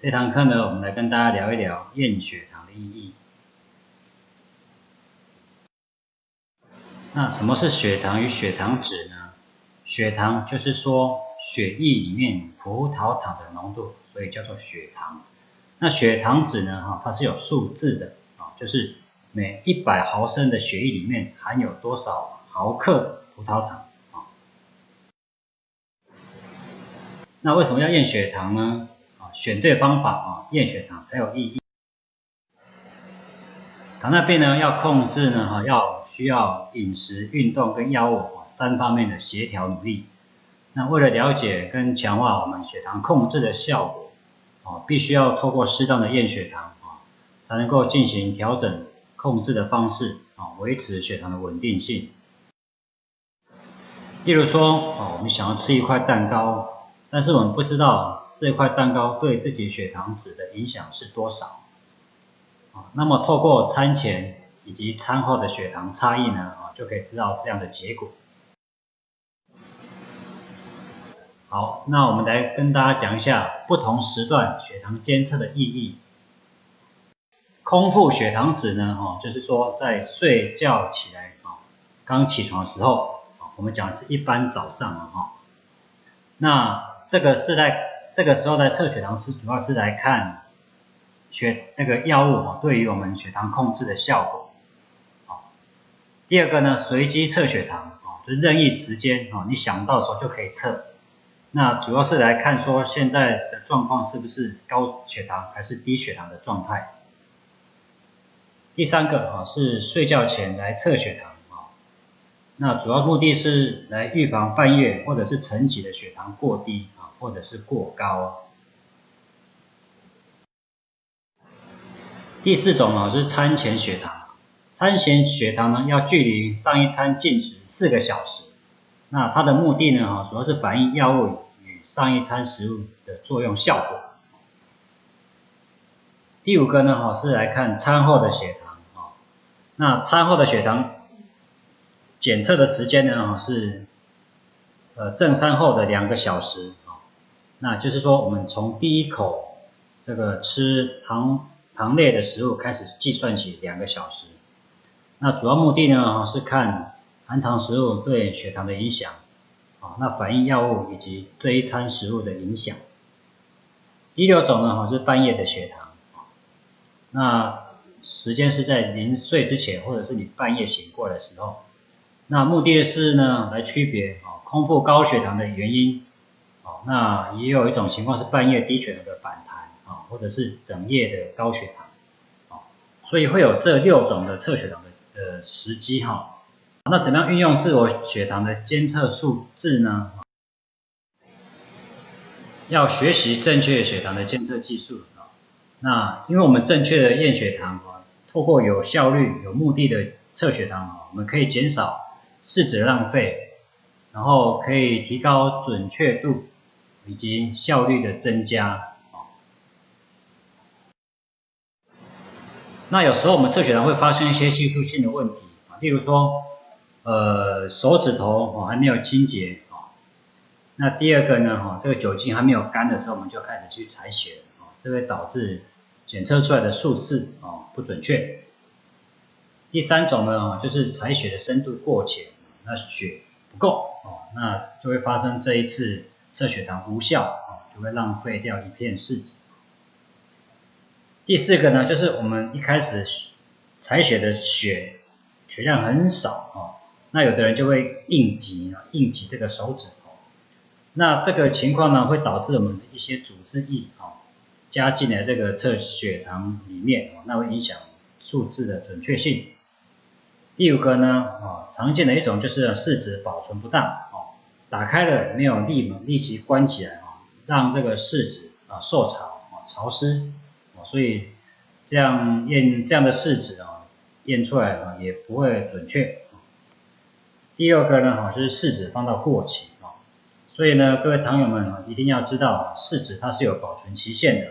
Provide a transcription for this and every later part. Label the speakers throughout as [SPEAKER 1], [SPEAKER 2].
[SPEAKER 1] 这堂课呢，我们来跟大家聊一聊验血糖的意义。那什么是血糖与血糖值呢？血糖就是说血液里面葡萄糖的浓度，所以叫做血糖。那血糖值呢？哈，它是有数字的啊，就是每一百毫升的血液里面含有多少毫克葡萄糖啊。那为什么要验血糖呢？选对方法啊，验血糖才有意义。糖尿病呢，要控制呢，哈，要需要饮食、运动跟药物三方面的协调努力。那为了了解跟强化我们血糖控制的效果，哦，必须要透过适当的验血糖啊，才能够进行调整控制的方式啊，维持血糖的稳定性。例如说，哦，我们想要吃一块蛋糕，但是我们不知道。这块蛋糕对自己血糖值的影响是多少？啊，那么透过餐前以及餐后的血糖差异呢，啊，就可以知道这样的结果。好，那我们来跟大家讲一下不同时段血糖监测的意义。空腹血糖值呢，哈，就是说在睡觉起来啊，刚起床的时候，我们讲是一般早上啊，那这个是在。这个时候的测血糖是主要是来看血那个药物哦对于我们血糖控制的效果。好，第二个呢随机测血糖啊，就任意时间啊，你想到时候就可以测。那主要是来看说现在的状况是不是高血糖还是低血糖的状态。第三个啊是睡觉前来测血糖，那主要目的是来预防半夜或者是晨起的血糖过低啊。或者是过高。第四种呢是餐前血糖，餐前血糖呢要距离上一餐进食四个小时，那它的目的呢哈主要是反映药物与上一餐食物的作用效果。第五个呢哈是来看餐后的血糖啊，那餐后的血糖检测的时间呢是呃正餐后的两个小时。那就是说，我们从第一口这个吃糖糖类的食物开始计算起两个小时。那主要目的呢，是看含糖食物对血糖的影响，啊，那反应药物以及这一餐食物的影响。第六种呢，哈是半夜的血糖，那时间是在临睡之前，或者是你半夜醒过来的时候。那目的是呢，来区别啊空腹高血糖的原因。哦那也有一种情况是半夜低血糖的反弹啊，或者是整夜的高血糖啊，所以会有这六种的测血糖的呃时机哈。那怎么样运用自我血糖的监测数字呢？要学习正确血糖的监测技术啊。那因为我们正确的验血糖啊，透过有效率、有目的的测血糖啊，我们可以减少试纸浪费，然后可以提高准确度。以及效率的增加啊，那有时候我们测血糖会发生一些技术性的问题啊，例如说，呃，手指头哦还没有清洁啊，那第二个呢哈，这个酒精还没有干的时候，我们就开始去采血啊，这会导致检测出来的数字啊不准确。第三种呢就是采血的深度过浅，那血不够哦，那就会发生这一次。测血糖无效啊，就会浪费掉一片试纸。第四个呢，就是我们一开始采血的血血量很少啊，那有的人就会应急啊，应急这个手指头。那这个情况呢，会导致我们一些组织液啊加进来这个测血糖里面那会影响数字的准确性。第五个呢啊，常见的一种就是试纸保存不当。啊打开了没有立立即关起来啊，让这个试纸啊受潮啊潮湿啊，所以这样验这样的试纸啊验出来啊也不会准确。第二个呢哈就是试纸放到过期啊，所以呢各位糖友们啊一定要知道啊试纸它是有保存期限的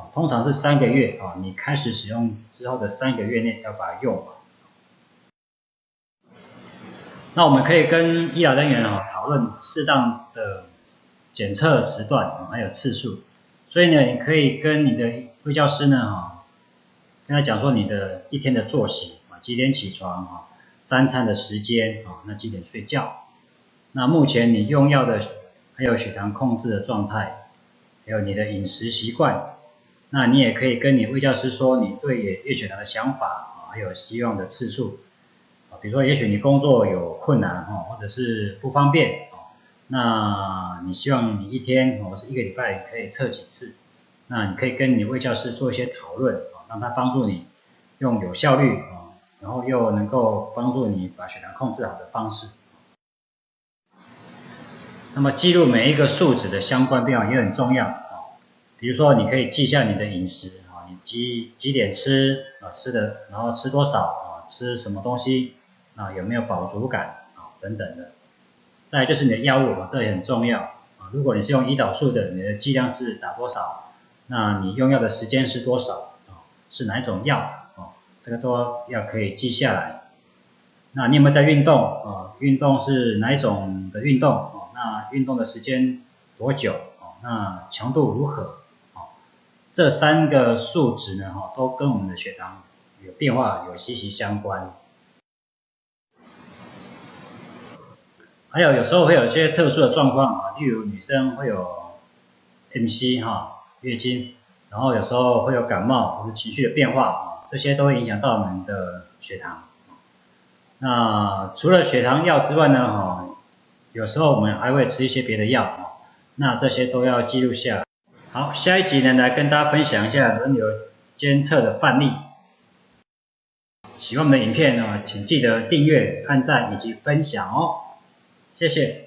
[SPEAKER 1] 啊，通常是三个月啊，你开始使用之后的三个月内要把它用完。那我们可以跟医疗人员啊讨论适当的检测时段，还有次数。所以呢，你可以跟你的卫教师呢，哈，跟他讲说你的一天的作息啊，几点起床啊，三餐的时间啊，那几点睡觉，那目前你用药的还有血糖控制的状态，还有你的饮食习惯，那你也可以跟你卫教师说你对月血糖的想法啊，还有希望的次数比如说也许你工作有困难哈，或者是不方便。那你希望你一天或是一个礼拜可以测几次？那你可以跟你的教师做一些讨论啊，让他帮助你用有效率啊，然后又能够帮助你把血糖控制好的方式。那么记录每一个数值的相关变化也很重要啊，比如说你可以记下你的饮食啊，你几几点吃啊，吃的然后吃多少啊，吃什么东西啊，有没有饱足感啊等等的。再就是你的药物啊，这也很重要啊。如果你是用胰岛素的，你的剂量是打多少？那你用药的时间是多少啊？是哪一种药啊？这个都要可以记下来。那你有没有在运动啊？运动是哪一种的运动啊？那运动的时间多久啊？那强度如何啊？这三个数值呢，哈，都跟我们的血糖有变化有息息相关。还有有时候会有一些特殊的状况啊，例如女生会有 MC 哈月经，然后有时候会有感冒或者情绪的变化啊，这些都会影响到我们的血糖。那除了血糖药之外呢哈，有时候我们还会吃一些别的药啊，那这些都要记录下。好，下一集呢来跟大家分享一下轮流监测的范例。喜欢我们的影片呢，请记得订阅、按赞以及分享哦。谢谢。